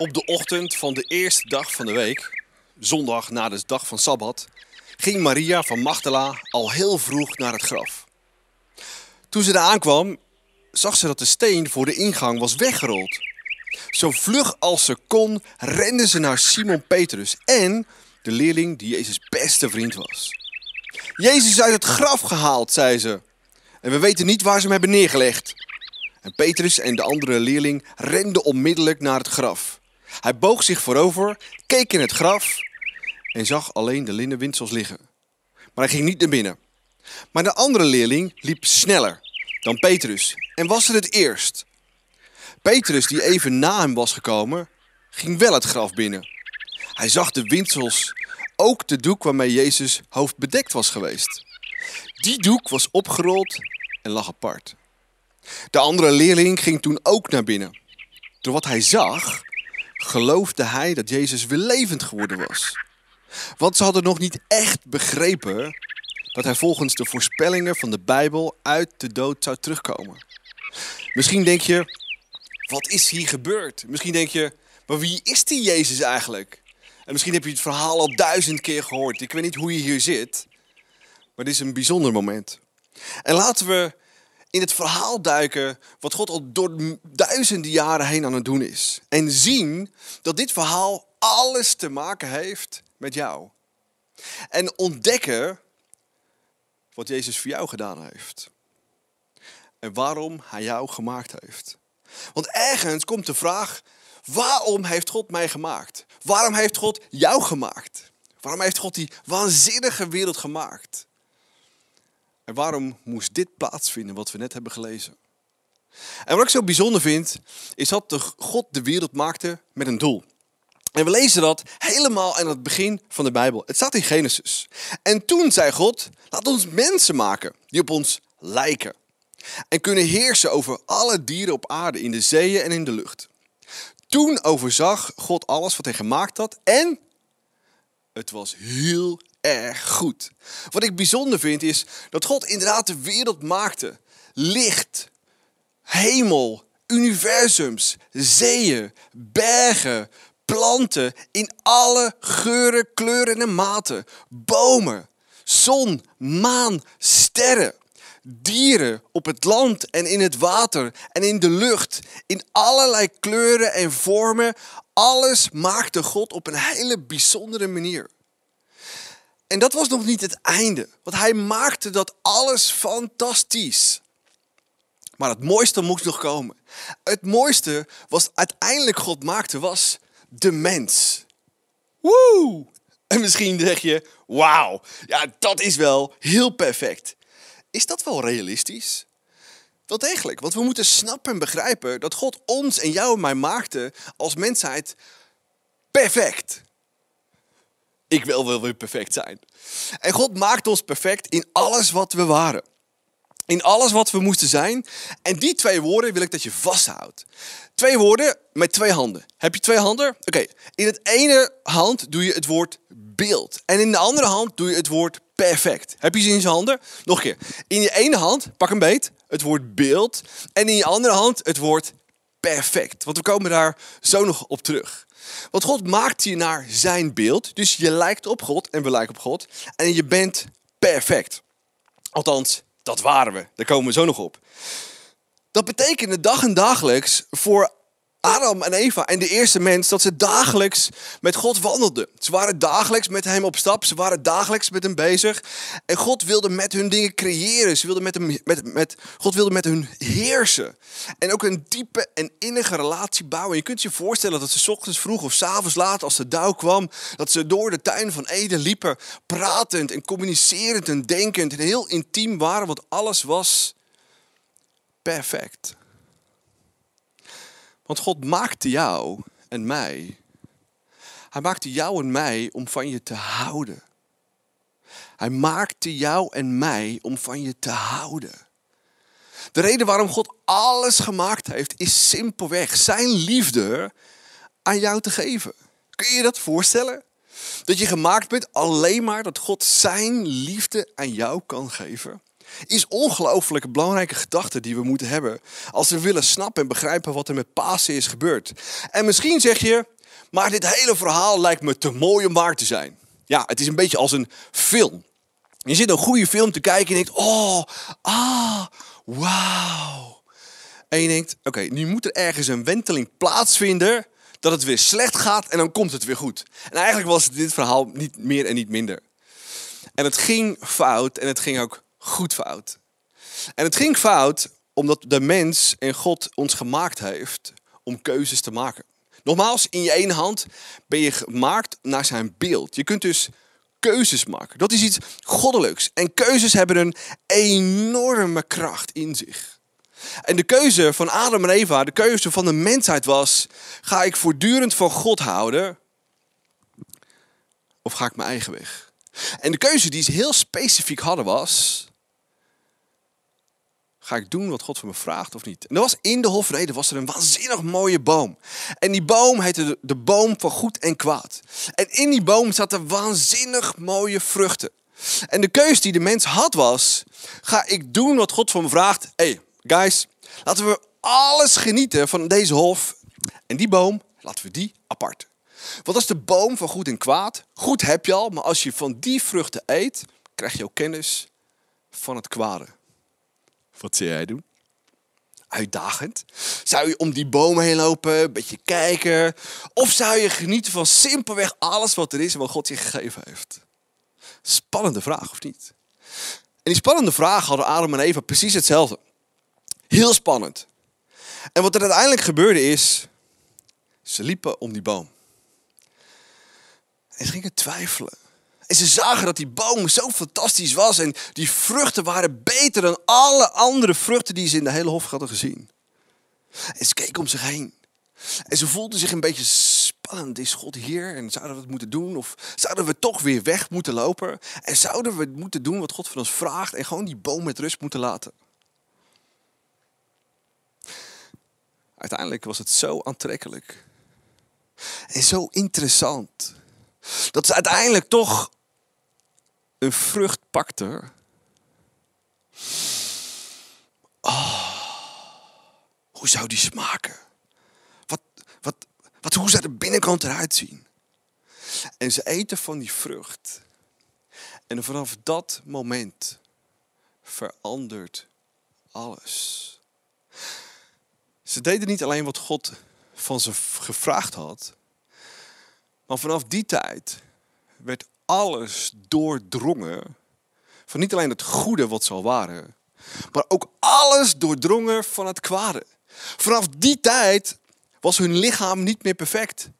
Op de ochtend van de eerste dag van de week, zondag na de dag van Sabbat, ging Maria van Magdala al heel vroeg naar het graf. Toen ze daar aankwam, zag ze dat de steen voor de ingang was weggerold. Zo vlug als ze kon, rende ze naar Simon Petrus en de leerling die Jezus' beste vriend was. Jezus is uit het graf gehaald, zei ze. En we weten niet waar ze hem hebben neergelegd. En Petrus en de andere leerling renden onmiddellijk naar het graf. Hij boog zich voorover, keek in het graf en zag alleen de linnen windsels liggen. Maar hij ging niet naar binnen. Maar de andere leerling liep sneller dan Petrus en was er het eerst. Petrus, die even na hem was gekomen, ging wel het graf binnen. Hij zag de windsels, ook de doek waarmee Jezus hoofd bedekt was geweest. Die doek was opgerold en lag apart. De andere leerling ging toen ook naar binnen. Door wat hij zag, geloofde hij dat Jezus weer levend geworden was. Want ze hadden nog niet echt begrepen dat hij volgens de voorspellingen van de Bijbel uit de dood zou terugkomen. Misschien denk je, wat is hier gebeurd? Misschien denk je, maar wie is die Jezus eigenlijk? En misschien heb je het verhaal al duizend keer gehoord. Ik weet niet hoe je hier zit, maar dit is een bijzonder moment. En laten we in het verhaal duiken wat God al door duizenden jaren heen aan het doen is. En zien dat dit verhaal alles te maken heeft met jou. En ontdekken wat Jezus voor jou gedaan heeft. En waarom hij jou gemaakt heeft. Want ergens komt de vraag, waarom heeft God mij gemaakt? Waarom heeft God jou gemaakt? Waarom heeft God die waanzinnige wereld gemaakt? En waarom moest dit plaatsvinden wat we net hebben gelezen? En wat ik zo bijzonder vind, is dat de God de wereld maakte met een doel. En we lezen dat helemaal aan het begin van de Bijbel. Het staat in Genesis. En toen zei God, laat ons mensen maken die op ons lijken. En kunnen heersen over alle dieren op aarde, in de zeeën en in de lucht. Toen overzag God alles wat hij gemaakt had en het was heel erg goed. Wat ik bijzonder vind is dat God inderdaad de wereld maakte. Licht, hemel, universums, zeeën, bergen, planten in alle geuren, kleuren en maten. Bomen, zon, maan, sterren. Dieren op het land en in het water en in de lucht. In allerlei kleuren en vormen. Alles maakte God op een hele bijzondere manier. En dat was nog niet het einde. Want hij maakte dat alles fantastisch. Maar het mooiste moest nog komen. Het mooiste was uiteindelijk God maakte was de mens. Woe! En misschien zeg je, wauw, ja, dat is wel heel perfect. Is dat wel realistisch? Wel degelijk, want we moeten snappen en begrijpen dat God ons en jou en mij maakte als mensheid perfect. Ik wil wel weer perfect zijn. En God maakte ons perfect in alles wat we waren. In alles wat we moesten zijn. En die twee woorden wil ik dat je vasthoudt. Twee woorden met twee handen. Heb je twee handen? Oké. In het ene hand doe je het woord beeld. En in de andere hand doe je het woord perfect. Heb je ze in zijn handen? Nog een keer. In je ene hand, pak een beet, het woord beeld. En in je andere hand het woord perfect. Want we komen daar zo nog op terug. Want God maakt je naar zijn beeld. Dus je lijkt op God en we lijken op God. En je bent perfect. Althans, dat waren we. Daar komen we zo nog op. Dat betekende dag en dagelijks voor Adam en Eva en de eerste mens dat ze dagelijks met God wandelden. Ze waren dagelijks met hem op stap, ze waren dagelijks met hem bezig. En God wilde met hun dingen creëren. Ze wilden met hem, met, met, God wilde met hun heersen. En ook een diepe en innige relatie bouwen. Je kunt je voorstellen dat ze ochtends vroeg of s avonds laat, als de dauw kwam, dat ze door de tuin van Eden liepen, pratend en communicerend en denkend en heel intiem waren, want alles was perfect. Want God maakte jou en mij. Hij maakte jou en mij om van je te houden. Hij maakte jou en mij om van je te houden. De reden waarom God alles gemaakt heeft, is simpelweg zijn liefde aan jou te geven. Kun je dat voorstellen? Dat je gemaakt bent alleen maar dat God zijn liefde aan jou kan geven. Is ongelooflijk een belangrijke gedachte die we moeten hebben. Als we willen snappen en begrijpen wat er met Pasen is gebeurd. En misschien zeg je, maar dit hele verhaal lijkt me te mooi om waar te zijn. Ja, het is een beetje als een film. Je zit een goede film te kijken en denkt, oh, ah, wauw. En je denkt, oké, nu moet er ergens een wenteling plaatsvinden dat het weer slecht gaat en dan komt het weer goed. En eigenlijk was dit verhaal niet meer en niet minder. En het ging fout en het ging ook goed fout. En het ging fout omdat de mens en God ons gemaakt heeft om keuzes te maken. Nogmaals, in je ene hand ben je gemaakt naar zijn beeld. Je kunt dus keuzes maken. Dat is iets goddelijks. En keuzes hebben een enorme kracht in zich. En de keuze van Adam en Eva, de keuze van de mensheid was: ga ik voortdurend van God houden of ga ik mijn eigen weg? En de keuze die ze heel specifiek hadden was: ga ik doen wat God van me vraagt of niet? En er was in de Hof van Eden was er een waanzinnig mooie boom. En die boom heette de, boom van goed en kwaad. En in die boom zaten waanzinnig mooie vruchten. En de keuze die de mens had was: ga ik doen wat God van me vraagt? Hey, guys, laten we alles genieten van deze hof. En die boom, laten we die apart. Want als de boom van goed en kwaad, goed heb je al, maar als je van die vruchten eet, krijg je ook kennis van het kwade. Wat zou jij doen? Uitdagend? Zou je om die boom heen lopen, een beetje kijken? Of zou je genieten van simpelweg alles wat er is en wat God je gegeven heeft? Spannende vraag, of niet? En die spannende vraag hadden Adam en Eva precies hetzelfde. Heel spannend. En wat er uiteindelijk gebeurde is, ze liepen om die boom. En ze gingen twijfelen. En ze zagen dat die boom zo fantastisch was en die vruchten waren beter dan alle andere vruchten die ze in de hele hof hadden gezien. En ze keken om zich heen. En ze voelden zich een beetje spannend. Is God hier? En zouden we het moeten doen? Of zouden we toch weer weg moeten lopen? En zouden we moeten doen wat God van ons vraagt en gewoon die boom met rust moeten laten? Uiteindelijk was het zo aantrekkelijk. En zo interessant. Dat ze uiteindelijk toch een vrucht pakte. Oh, hoe zou die smaken? Wat, wat, wat, hoe zou de binnenkant eruit zien? En ze eten van die vrucht. En vanaf dat moment verandert alles. Ze deden niet alleen wat God van ze gevraagd had, maar vanaf die tijd werd alles doordrongen van niet alleen het goede wat ze al waren, maar ook alles doordrongen van het kwade. Vanaf die tijd was hun lichaam niet meer perfect.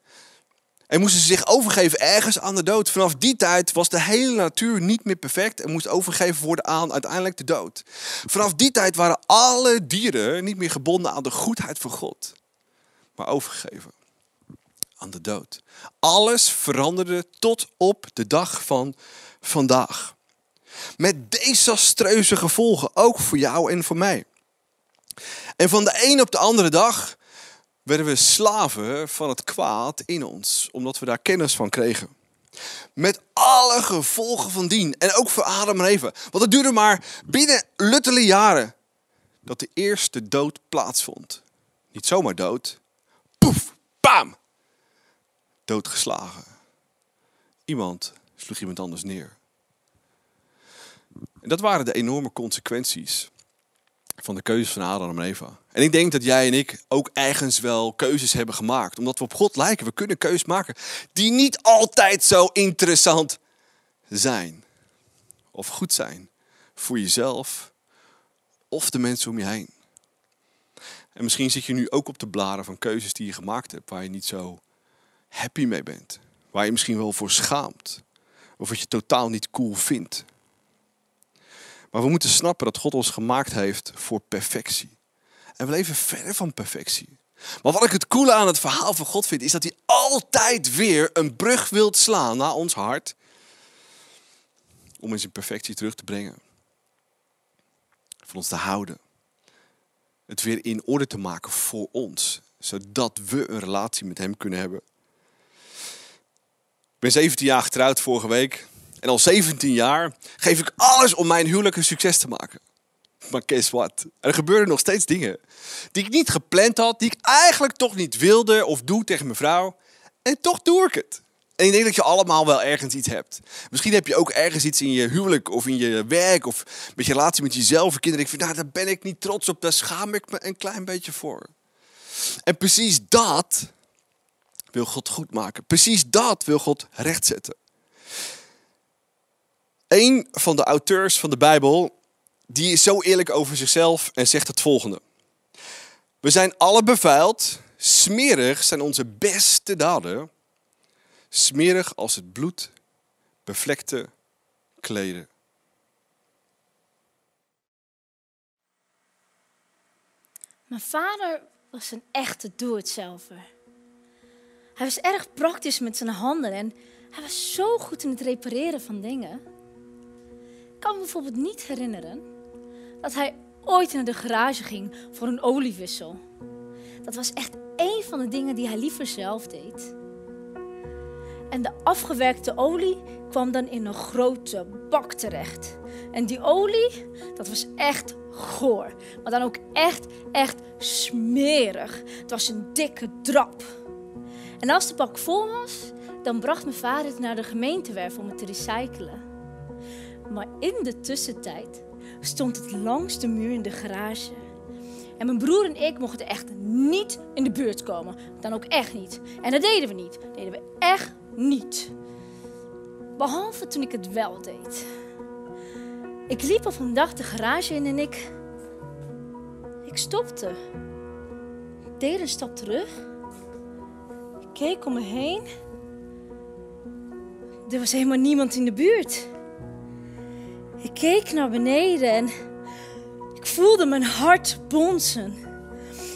En moesten ze zich overgeven ergens aan de dood. Vanaf die tijd was de hele natuur niet meer perfect en moest overgeven worden aan uiteindelijk de dood. Vanaf die tijd waren alle dieren niet meer gebonden aan de goedheid van God, maar overgegeven aan de dood. Alles veranderde tot op de dag van vandaag. Met desastreuze gevolgen, ook voor jou en voor mij. En van de een op de andere dag werden we slaven van het kwaad in ons, omdat we daar kennis van kregen. Met alle gevolgen van dien. En ook voor Adam en Eva. Want het duurde maar binnen luttele jaren dat de eerste dood plaatsvond. Niet zomaar dood. Poef, bam! Doodgeslagen. Iemand sloeg iemand anders neer. En dat waren de enorme consequenties van de keuzes van Adam en Eva. En ik denk dat jij en ik ook ergens wel keuzes hebben gemaakt. Omdat we op God lijken. We kunnen keuzes maken die niet altijd zo interessant zijn. Of goed zijn voor jezelf of de mensen om je heen. En misschien zit je nu ook op de blaren van keuzes die je gemaakt hebt waar je niet zo happy mee bent. Waar je misschien wel voor schaamt. Of wat je totaal niet cool vindt. Maar we moeten snappen dat God ons gemaakt heeft voor perfectie. En we leven verder van perfectie. Maar wat ik het coole aan het verhaal van God vind, is dat hij altijd weer een brug wilt slaan naar ons hart. Om in perfectie terug te brengen. Van ons te houden. Het weer in orde te maken voor ons. Zodat we een relatie met hem kunnen hebben. Ben 17 jaar getrouwd vorige week. En al 17 jaar geef ik alles om mijn huwelijk een succes te maken. Maar guess what? Er gebeuren nog steeds dingen die ik niet gepland had, die ik eigenlijk toch niet wilde of doe tegen mijn vrouw. En toch doe ik het. En ik denk dat je allemaal wel ergens iets hebt. Misschien heb je ook ergens iets in je huwelijk of in je werk of met je relatie met jezelf of kinderen. Ik vind, nou, daar ben ik niet trots op, daar schaam ik me een klein beetje voor. En precies dat wil God goed maken. Precies dat wil God rechtzetten. Een van de auteurs van de Bijbel, die is zo eerlijk over zichzelf en zegt het volgende. We zijn alle bevuild, smerig zijn onze beste daden, smerig als het bloed, bevlekte kleden. Mijn vader was een echte doe-het-zelver. Hij was erg praktisch met zijn handen en hij was zo goed in het repareren van dingen. Ik kan me bijvoorbeeld niet herinneren dat hij ooit naar de garage ging voor een oliewissel. Dat was echt één van de dingen die hij liever zelf deed. En de afgewerkte olie kwam dan in een grote bak terecht. En die olie, dat was echt goor. Maar dan ook echt, echt smerig. Het was een dikke drap. En als de bak vol was, dan bracht mijn vader het naar de gemeentewerf om het te recyclen. Maar in de tussentijd stond het langs de muur in de garage. En mijn broer en ik mochten echt niet in de buurt komen. Dan ook echt niet. En dat deden we niet. Dat deden we echt niet. Behalve toen ik het wel deed. Ik liep op een de garage in en ik. Ik stopte. Deed een stap terug. Keek om me heen. Er was helemaal niemand in de buurt. Ik keek naar beneden en ik voelde mijn hart bonzen.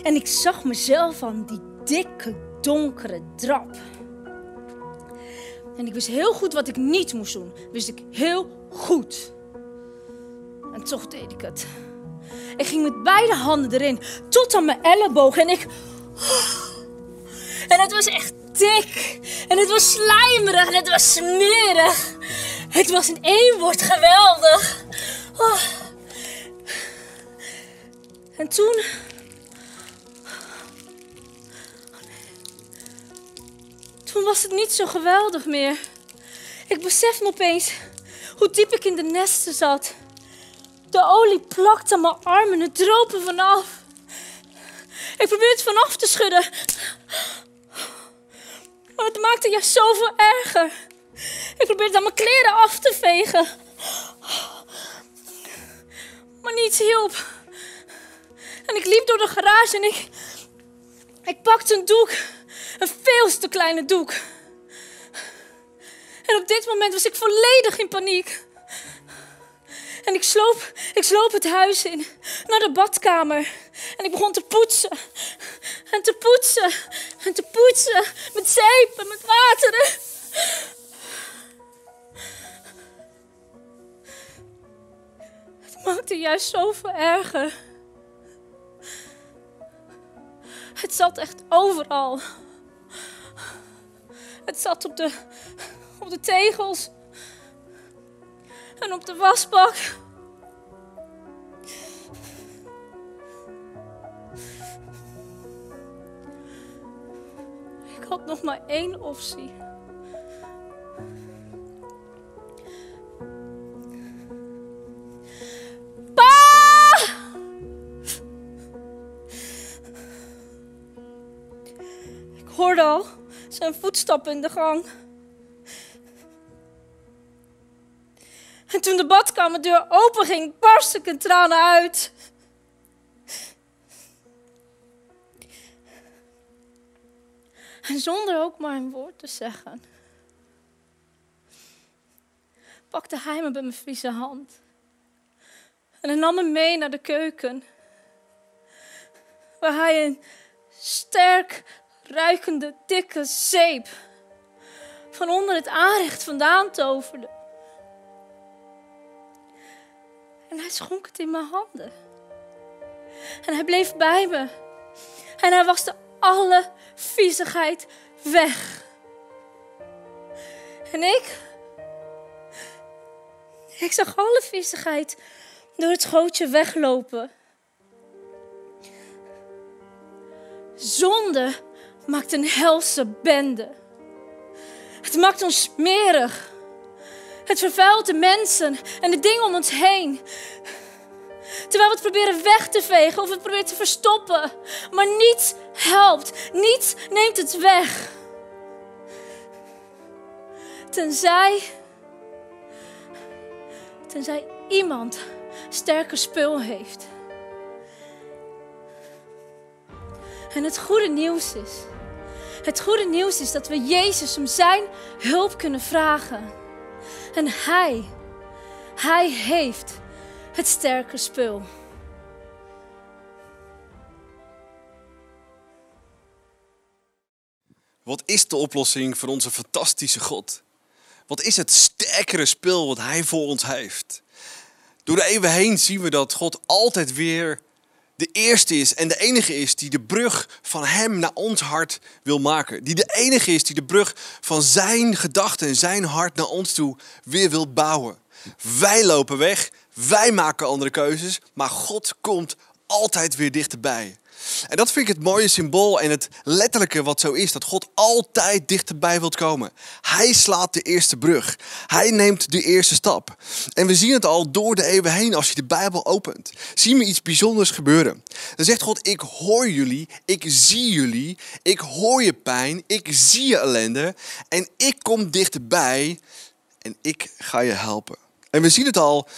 En ik zag mezelf aan die dikke, donkere drap. En ik wist heel goed wat ik niet moest doen. Wist ik heel goed. En toch deed ik het. Ik ging met beide handen erin, tot aan mijn elleboog. En ik. En het was echt dik. En het was slijmerig. En het was smerig. Het was in één woord geweldig. Oh. En toen. Toen was het niet zo geweldig meer. Ik besef me opeens hoe diep ik in de nesten zat. De olie plakte aan mijn armen, het droop er vanaf. Ik probeerde het vanaf te schudden. Maar het maakte juist zoveel erger. Ik probeerde aan mijn kleren af te vegen. Maar niets hielp. En ik liep door de garage en ik. Ik pakte een doek. Een veel te kleine doek. En op dit moment was ik volledig in paniek. En ik sloop, ik sloop het huis in, naar de badkamer. En ik begon te poetsen. En te poetsen. En te poetsen. Met zeep en met water. Het maakte juist zoveel erger. Het zat echt overal. Het zat op de, op de tegels. En op de wasbak. Ik had nog maar één optie. Hoorde al zijn voetstappen in de gang. En toen de badkamerdeur open ging, barstte ik in tranen uit. En zonder ook maar een woord te zeggen, pakte hij me bij mijn vieze hand. En hij nam me mee naar de keuken, waar hij een sterk ruikende, dikke zeep van onder het aanrecht vandaan toverde. En hij schonk het in mijn handen. En hij bleef bij me. En hij waste alle viezigheid weg. En ik, Ik zag alle viezigheid door het gootje weglopen. Zonde maakt een helse bende. Het maakt ons smerig. Het vervuilt de mensen en de dingen om ons heen. Terwijl we het proberen weg te vegen of het proberen te verstoppen. Maar niets helpt. Niets neemt het weg. Tenzij. Tenzij iemand sterke spul heeft. En het goede nieuws is. Het goede nieuws is dat we Jezus om zijn hulp kunnen vragen. En Hij, Hij heeft het sterke spul. Wat is de oplossing voor onze fantastische God? Wat is het sterkere spul wat Hij voor ons heeft? Door de eeuwen heen zien we dat God altijd weer de eerste is en de enige is die de brug van Hem naar ons hart wil maken. Die de enige is die de brug van Zijn gedachten en Zijn hart naar ons toe weer wil bouwen. Wij lopen weg, wij maken andere keuzes, maar God komt altijd weer dichterbij. En dat vind ik het mooie symbool en het letterlijke wat zo is. Dat God altijd dichterbij wilt komen. Hij slaat de eerste brug. Hij neemt de eerste stap. En we zien het al door de eeuwen heen als je de Bijbel opent. Zien we iets bijzonders gebeuren. Dan zegt God, ik hoor jullie, ik zie jullie, ik hoor je pijn, ik zie je ellende. En ik kom dichterbij en ik ga je helpen. En we zien het al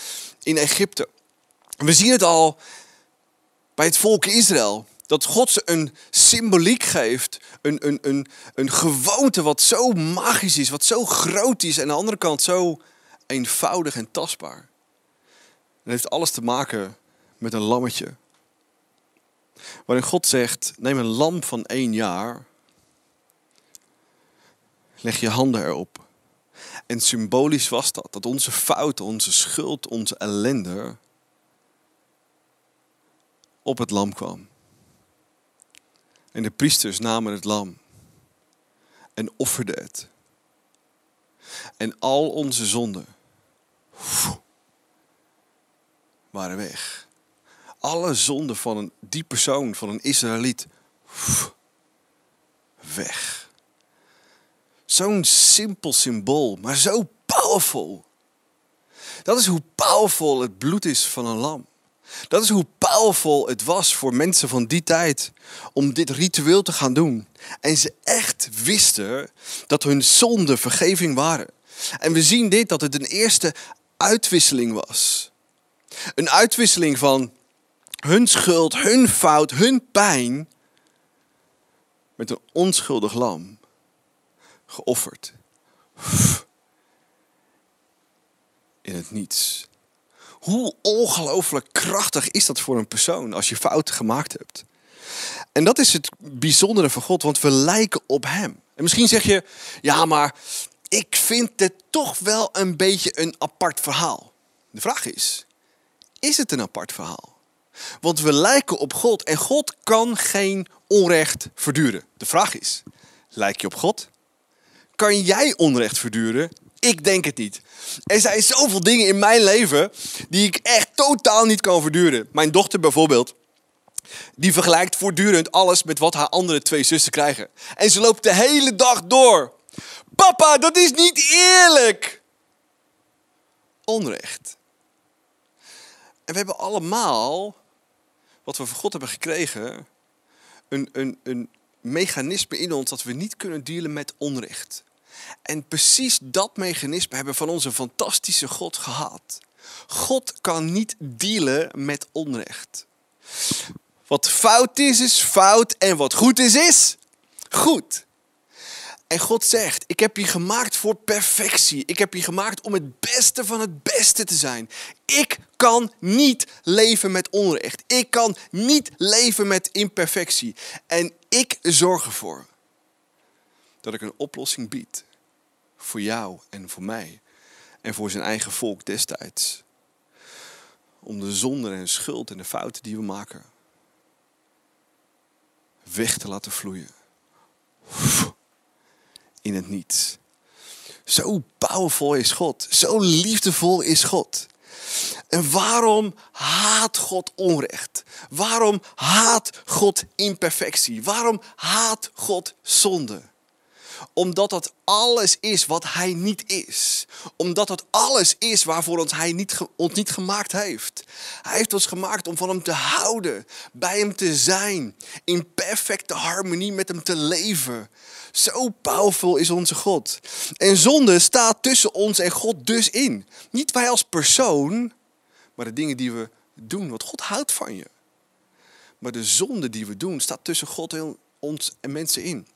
in Egypte. We zien het al bij het volk Israël. Dat God ze een symboliek geeft, een, een, een, een gewoonte wat zo magisch is, wat zo groot is en aan de andere kant zo eenvoudig en tastbaar. Het heeft alles te maken met een lammetje. Waarin God zegt, neem een lam van één jaar, leg je handen erop. En symbolisch was dat, dat onze fout, onze schuld, onze ellende op het lam kwam. En de priesters namen het lam en offerden het. En al onze zonden waren weg. Alle zonden van een, die persoon, van een Israëliet, weg. Zo'n simpel symbool, maar zo powerful. Dat is hoe powerful het bloed is van een lam. Dat is hoe powerful het was voor mensen van die tijd om dit ritueel te gaan doen. En ze echt wisten dat hun zonden vergeving waren. En we zien dit dat het een eerste uitwisseling was. Een uitwisseling van hun schuld, hun fout, hun pijn met een onschuldig lam geofferd. In het niets. Hoe ongelooflijk krachtig is dat voor een persoon als je fouten gemaakt hebt? En dat is het bijzondere van God, want we lijken op Hem. En misschien zeg je, ja, maar ik vind het toch wel een beetje een apart verhaal. De vraag is, is het een apart verhaal? Want we lijken op God en God kan geen onrecht verduren. De vraag is, lijk je op God? Kan jij onrecht verduren? Ik denk het niet. Er zijn zoveel dingen in mijn leven die ik echt totaal niet kan verduren. Mijn dochter bijvoorbeeld, die vergelijkt voortdurend alles met wat haar andere twee zussen krijgen. En ze loopt de hele dag door. Papa, dat is niet eerlijk. Onrecht. En we hebben allemaal, wat we van God hebben gekregen, een, een, een mechanisme in ons dat we niet kunnen dealen met onrecht. En precies dat mechanisme hebben we van onze fantastische God gehad. God kan niet dealen met onrecht. Wat fout is, is fout. En wat goed is, is goed. En God zegt, ik heb je gemaakt voor perfectie. Ik heb je gemaakt om het beste van het beste te zijn. Ik kan niet leven met onrecht. Ik kan niet leven met imperfectie. En ik zorg ervoor dat ik een oplossing bied. Voor jou en voor mij. En voor zijn eigen volk destijds. Om de zonde en schuld en de fouten die we maken weg te laten vloeien. In het niets. Zo powervol is God. Zo liefdevol is God. En waarom haat God onrecht? Waarom haat God imperfectie? Waarom haat God zonde? Omdat dat alles is wat hij niet is. Omdat dat alles is waarvoor ons hij niet, ons niet gemaakt heeft. Hij heeft ons gemaakt om van hem te houden, bij hem te zijn, in perfecte harmonie met hem te leven. Zo powerful is onze God. En zonde staat tussen ons en God dus in. Niet wij als persoon, maar de dingen die we doen. Want God houdt van je. Maar de zonde die we doen staat tussen God en ons en mensen in.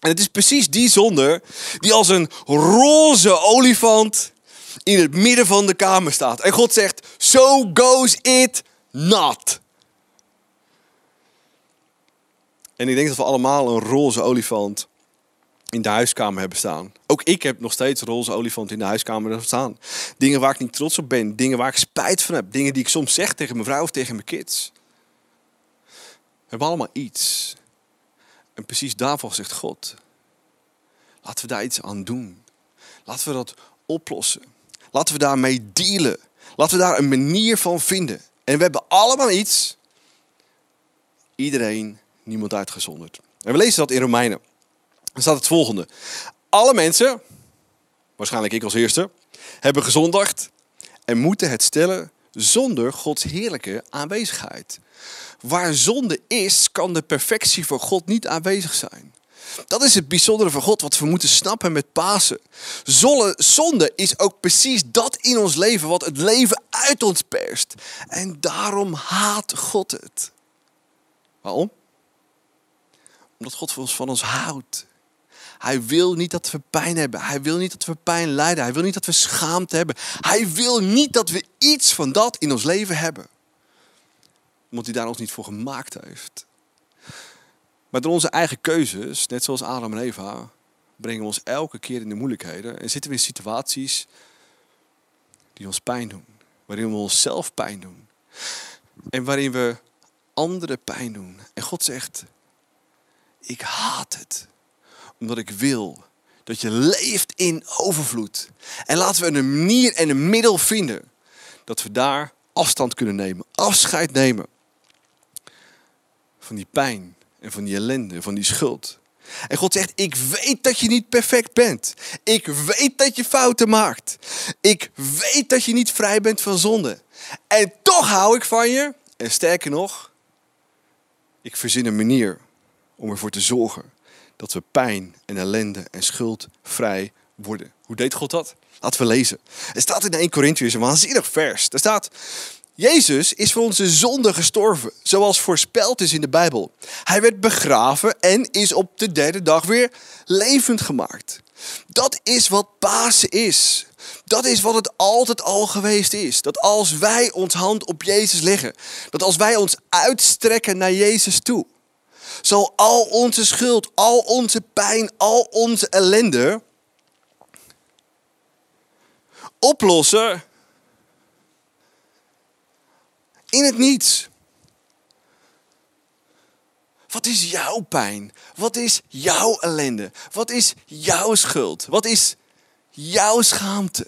En het is precies die zonde die als een roze olifant in het midden van de kamer staat. En God zegt, so goes it not. En ik denk dat we allemaal een roze olifant in de huiskamer hebben staan. Ook ik heb nog steeds roze olifant in de huiskamer staan. Dingen waar ik niet trots op ben. Dingen waar ik spijt van heb. Dingen die ik soms zeg tegen mijn vrouw of tegen mijn kids. We hebben allemaal iets. En precies daarvoor zegt God. Laten we daar iets aan doen. Laten we dat oplossen. Laten we daarmee dealen. Laten we daar een manier van vinden. En we hebben allemaal iets. Iedereen, niemand uitgezonderd. En we lezen dat in Romeinen. Dan staat het volgende. Alle mensen, waarschijnlijk ik als eerste, hebben gezondigd en moeten het stellen zonder Gods heerlijke aanwezigheid. Waar zonde is, kan de perfectie voor God niet aanwezig zijn. Dat is het bijzondere van God, wat we moeten snappen met Pasen. Zonde is ook precies dat in ons leven, wat het leven uit ons perst. En daarom haat God het. Waarom? Omdat God van ons, van ons houdt. Hij wil niet dat we pijn hebben. Hij wil niet dat we pijn lijden. Hij wil niet dat we schaamte hebben. Hij wil niet dat we iets van dat in ons leven hebben. Omdat hij daar ons niet voor gemaakt heeft. Maar door onze eigen keuzes, net zoals Adam en Eva, brengen we ons elke keer in de moeilijkheden. En zitten we in situaties die ons pijn doen. Waarin we onszelf pijn doen. En waarin we anderen pijn doen. En God zegt, ik haat het omdat ik wil dat je leeft in overvloed. En laten we een manier en een middel vinden dat we daar afstand kunnen nemen, afscheid nemen van die pijn en van die ellende, van die schuld. En God zegt, ik weet dat je niet perfect bent. Ik weet dat je fouten maakt. Ik weet dat je niet vrij bent van zonde. En toch hou ik van je. En sterker nog, ik verzin een manier om ervoor te zorgen dat we pijn en ellende en schuld vrij worden. Hoe deed God dat? Laten we lezen. Er staat in 1 Corinthians een waanzinnig vers. Er staat, Jezus is voor onze zonde gestorven, zoals voorspeld is in de Bijbel. Hij werd begraven en is op de derde dag weer levend gemaakt. Dat is wat Pasen is. Dat is wat het altijd al geweest is. Dat als wij ons hand op Jezus leggen, dat als wij ons uitstrekken naar Jezus toe, zal al onze schuld, al onze pijn, al onze ellende oplossen in het niets. Wat is jouw pijn? Wat is jouw ellende? Wat is jouw schuld? Wat is jouw schaamte?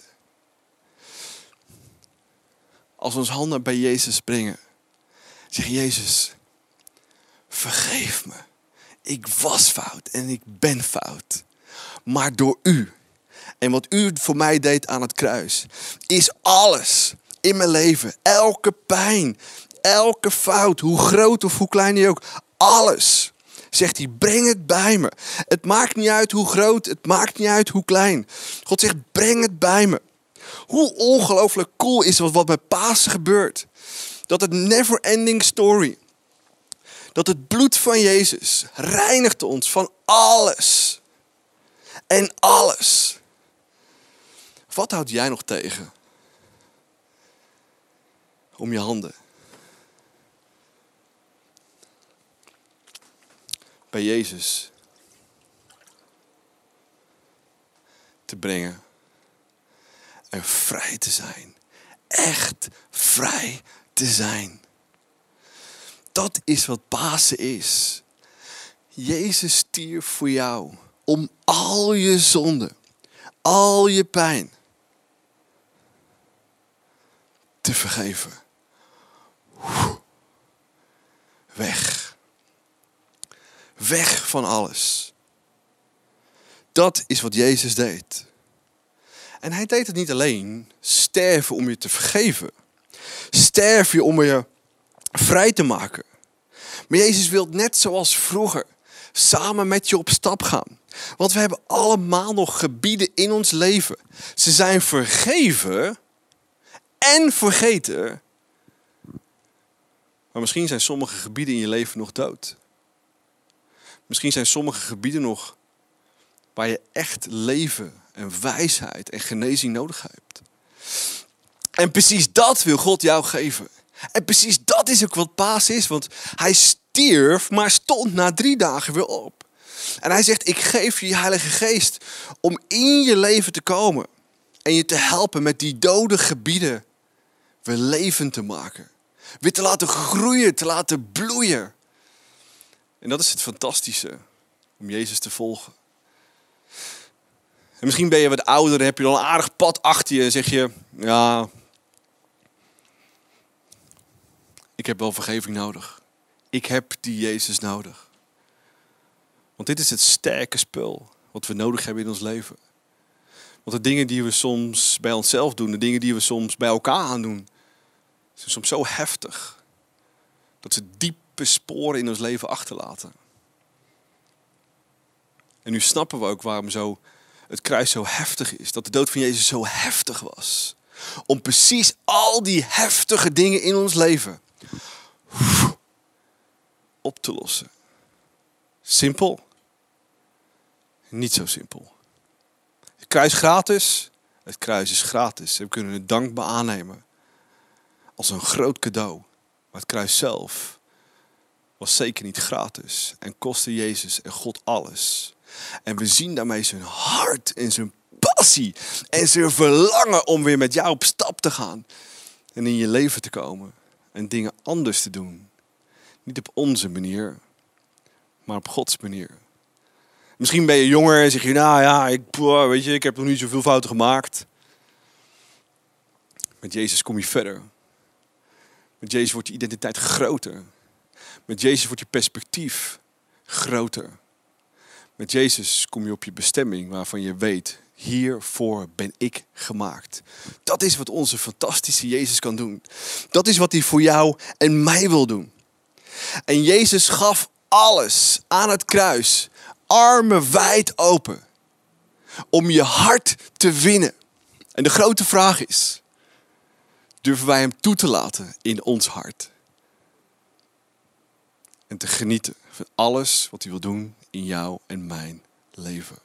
Als ons handen bij Jezus brengen, zeg Jezus, vergeef me. Ik was fout en ik ben fout. Maar door u en wat u voor mij deed aan het kruis, is alles in mijn leven, elke pijn, elke fout, hoe groot of hoe klein die ook, alles. Zegt hij, breng het bij me. Het maakt niet uit hoe groot, het maakt niet uit hoe klein. God zegt, breng het bij me. Hoe ongelooflijk cool is wat, wat met Pasen gebeurt. Dat het never ending story dat het bloed van Jezus reinigt ons van alles. En alles. Wat houd jij nog tegen? Om je handen. Bij Jezus te brengen. En vrij te zijn. Echt vrij te zijn. Dat is wat Pasen is. Jezus stierf voor jou om al je zonden, al je pijn te vergeven. Weg. Weg van alles. Dat is wat Jezus deed. En hij deed het niet alleen sterven om je te vergeven. Sterven je om je vrij te maken. Maar Jezus wil net zoals vroeger samen met je op stap gaan. Want we hebben allemaal nog gebieden in ons leven. Ze zijn vergeven en vergeten. Maar misschien zijn sommige gebieden in je leven nog dood. Misschien zijn sommige gebieden nog waar je echt leven en wijsheid en genezing nodig hebt. En precies dat wil God jou geven. En precies dat is ook wat paas is, want hij stierf, maar stond na drie dagen weer op. En hij zegt, ik geef je je Heilige Geest om in je leven te komen. En je te helpen met die dode gebieden weer levend te maken. Weer te laten groeien, te laten bloeien. En dat is het fantastische om Jezus te volgen. En misschien ben je wat ouder heb je al een aardig pad achter je en zeg je, ja, ik heb wel vergeving nodig. Ik heb die Jezus nodig. Want dit is het sterke spul wat we nodig hebben in ons leven. Want de dingen die we soms bij onszelf doen, de dingen die we soms bij elkaar aandoen, zijn soms zo heftig dat ze diepe sporen in ons leven achterlaten. En nu snappen we ook waarom zo het kruis zo heftig is. Dat de dood van Jezus zo heftig was. Om precies al die heftige dingen in ons leven op te lossen. Simpel. Niet zo simpel. Het kruis gratis. Het kruis is gratis. We kunnen het dankbaar aannemen. Als een groot cadeau. Maar het kruis zelf was zeker niet gratis. En kostte Jezus en God alles. En we zien daarmee zijn hart en zijn passie. En zijn verlangen om weer met jou op stap te gaan. En in je leven te komen. En dingen anders te doen. Niet op onze manier, maar op Gods manier. Misschien ben je jonger en zeg je, nou ja, ik, weet je, ik heb nog niet zoveel fouten gemaakt. Met Jezus kom je verder. Met Jezus wordt je identiteit groter. Met Jezus wordt je perspectief groter. Met Jezus kom je op je bestemming waarvan je weet, hiervoor ben ik gemaakt. Dat is wat onze fantastische Jezus kan doen. Dat is wat hij voor jou en mij wil doen. En Jezus gaf alles aan het kruis, armen wijd open, om je hart te winnen. En de grote vraag is, durven wij Hem toe te laten in ons hart? En te genieten van alles wat Hij wil doen in jou en mijn leven.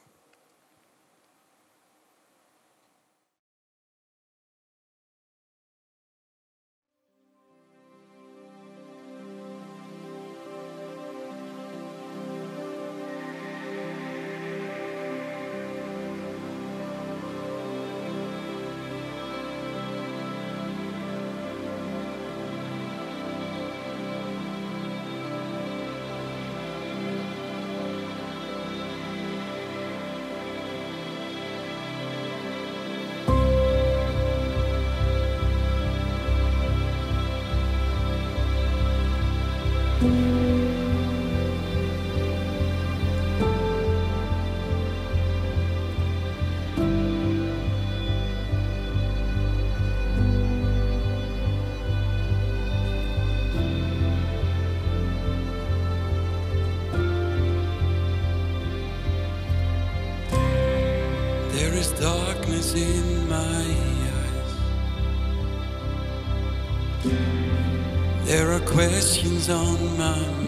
Darkness in my eyes. There are questions on my mind.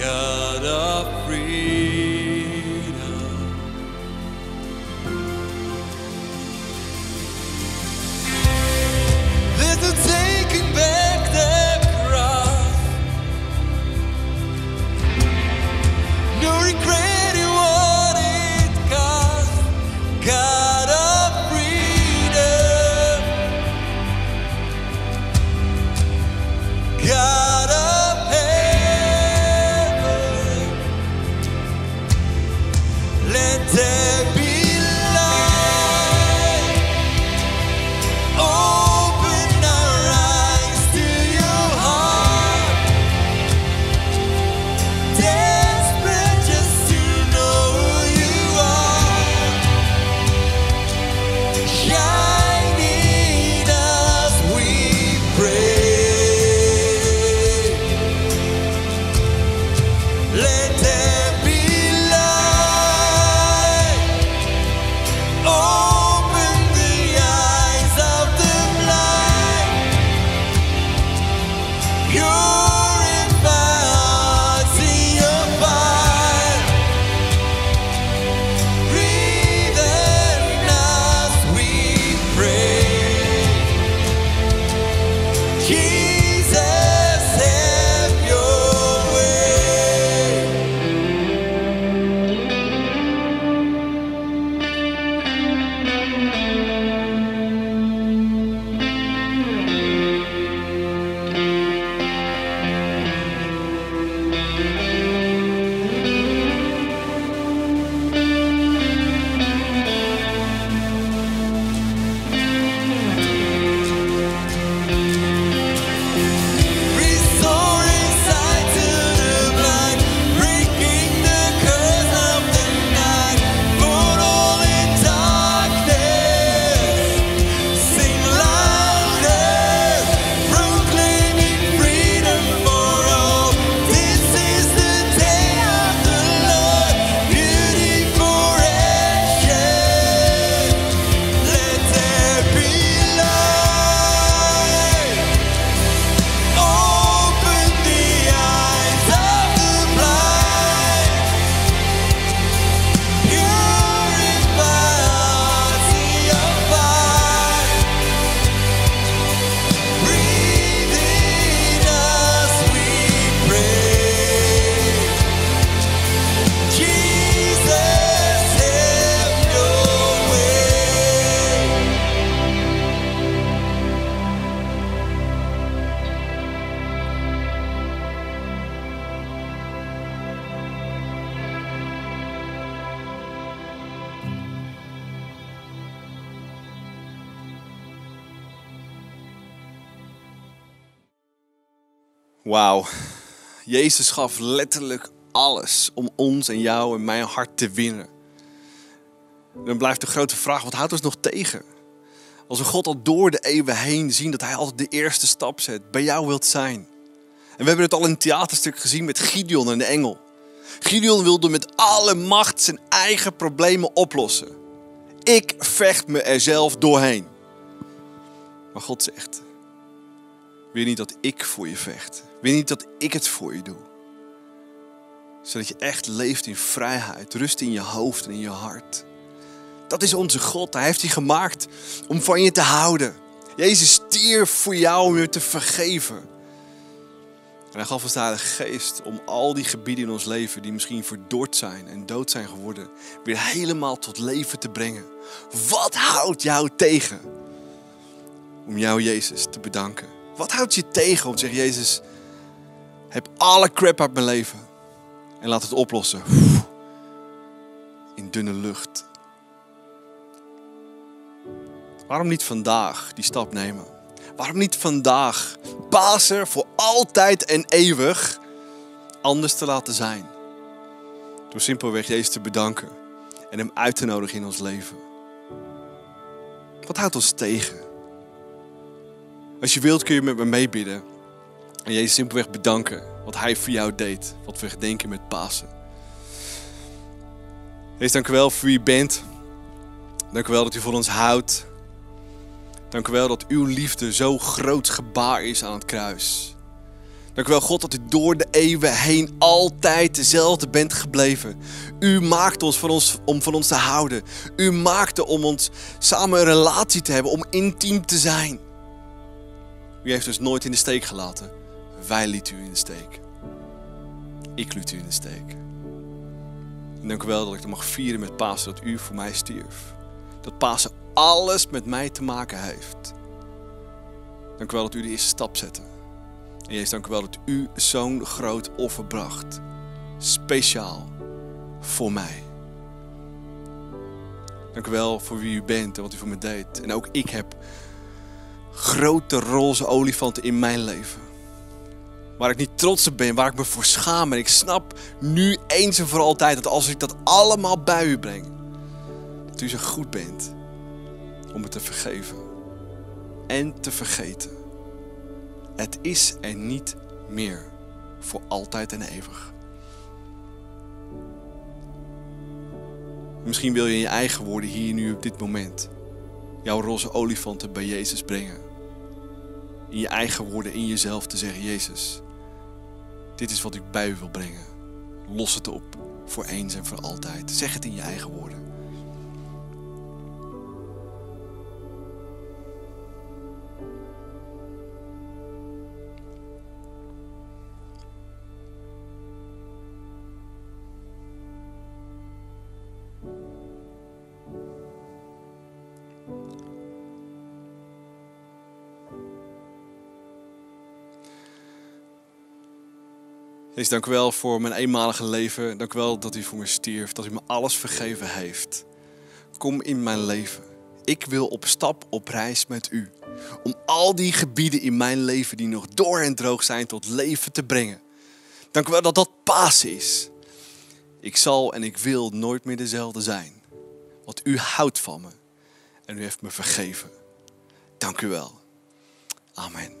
God of Jezus gaf letterlijk alles om ons en jou en mijn hart te winnen. Dan blijft de grote vraag, wat houdt ons nog tegen? Als we God al door de eeuwen heen zien dat hij altijd de eerste stap zet, bij jou wilt zijn. En we hebben het al in het theaterstuk gezien met Gideon en de engel. Gideon wilde met alle macht zijn eigen problemen oplossen. Ik vecht me er zelf doorheen. Maar God zegt, wil niet dat ik voor je vecht? Wil niet dat ik het voor je doe? Zodat je echt leeft in vrijheid, rust in je hoofd en in je hart. Dat is onze God. Hij heeft je gemaakt om van je te houden. Jezus stierf voor jou om je te vergeven. En hij gaf ons de Heilige Geest om al die gebieden in ons leven die misschien verdord zijn en dood zijn geworden, weer helemaal tot leven te brengen. Wat houdt jou tegen om jou, Jezus, te bedanken? Wat houdt je tegen om te zeggen, Jezus, heb alle crap uit mijn leven en laat het oplossen in dunne lucht. Waarom niet vandaag die stap nemen? Waarom niet vandaag Pasen voor altijd en eeuwig anders te laten zijn? Door simpelweg Jezus te bedanken en Hem uit te nodigen in ons leven. Wat houdt ons tegen? Als je wilt kun je met me meebidden. En Jezus simpelweg bedanken wat Hij voor jou deed. Wat we gedenken met Pasen. Jezus, dank u wel voor wie u bent. Dank u wel dat u voor ons houdt. Dank u wel dat uw liefde zo groot gebaar is aan het kruis. Dank u wel, God, dat u door de eeuwen heen altijd dezelfde bent gebleven. U maakte ons, van ons om van ons te houden. U maakte om ons samen een relatie te hebben, om intiem te zijn. U heeft ons nooit in de steek gelaten. Wij lieten u in de steek. Ik liet u in de steek. Dank u wel dat ik het mag vieren met Pasen dat u voor mij stierf. Dat Pasen alles met mij te maken heeft. Dank u wel dat u de eerste stap zette. En Jezus, dank u wel dat u zo'n groot offer bracht. Speciaal voor mij. Dank u wel voor wie u bent en wat u voor me deed. En ook ik heb grote roze olifanten in mijn leven. Waar ik niet trots op ben, waar ik me voor schaam. En ik snap nu eens en voor altijd dat als ik dat allemaal bij u breng, dat u zo goed bent om het te vergeven en te vergeten. Het is er niet meer voor altijd en eeuwig. Misschien wil je in je eigen woorden hier nu op dit moment jouw roze olifanten bij Jezus brengen. In je eigen woorden, in jezelf te zeggen: Jezus, dit is wat ik bij u wil brengen. Los het op voor eens en voor altijd. Zeg het in je eigen woorden. Dank u wel voor mijn eenmalige leven. Dank u wel dat u voor me stierf, dat u me alles vergeven heeft. Kom in mijn leven. Ik wil op stap op reis met u. Om al die gebieden in mijn leven die nog door en droog zijn tot leven te brengen. Dank u wel dat dat paas is. Ik zal en ik wil nooit meer dezelfde zijn. Want u houdt van me. En u heeft me vergeven. Dank u wel. Amen.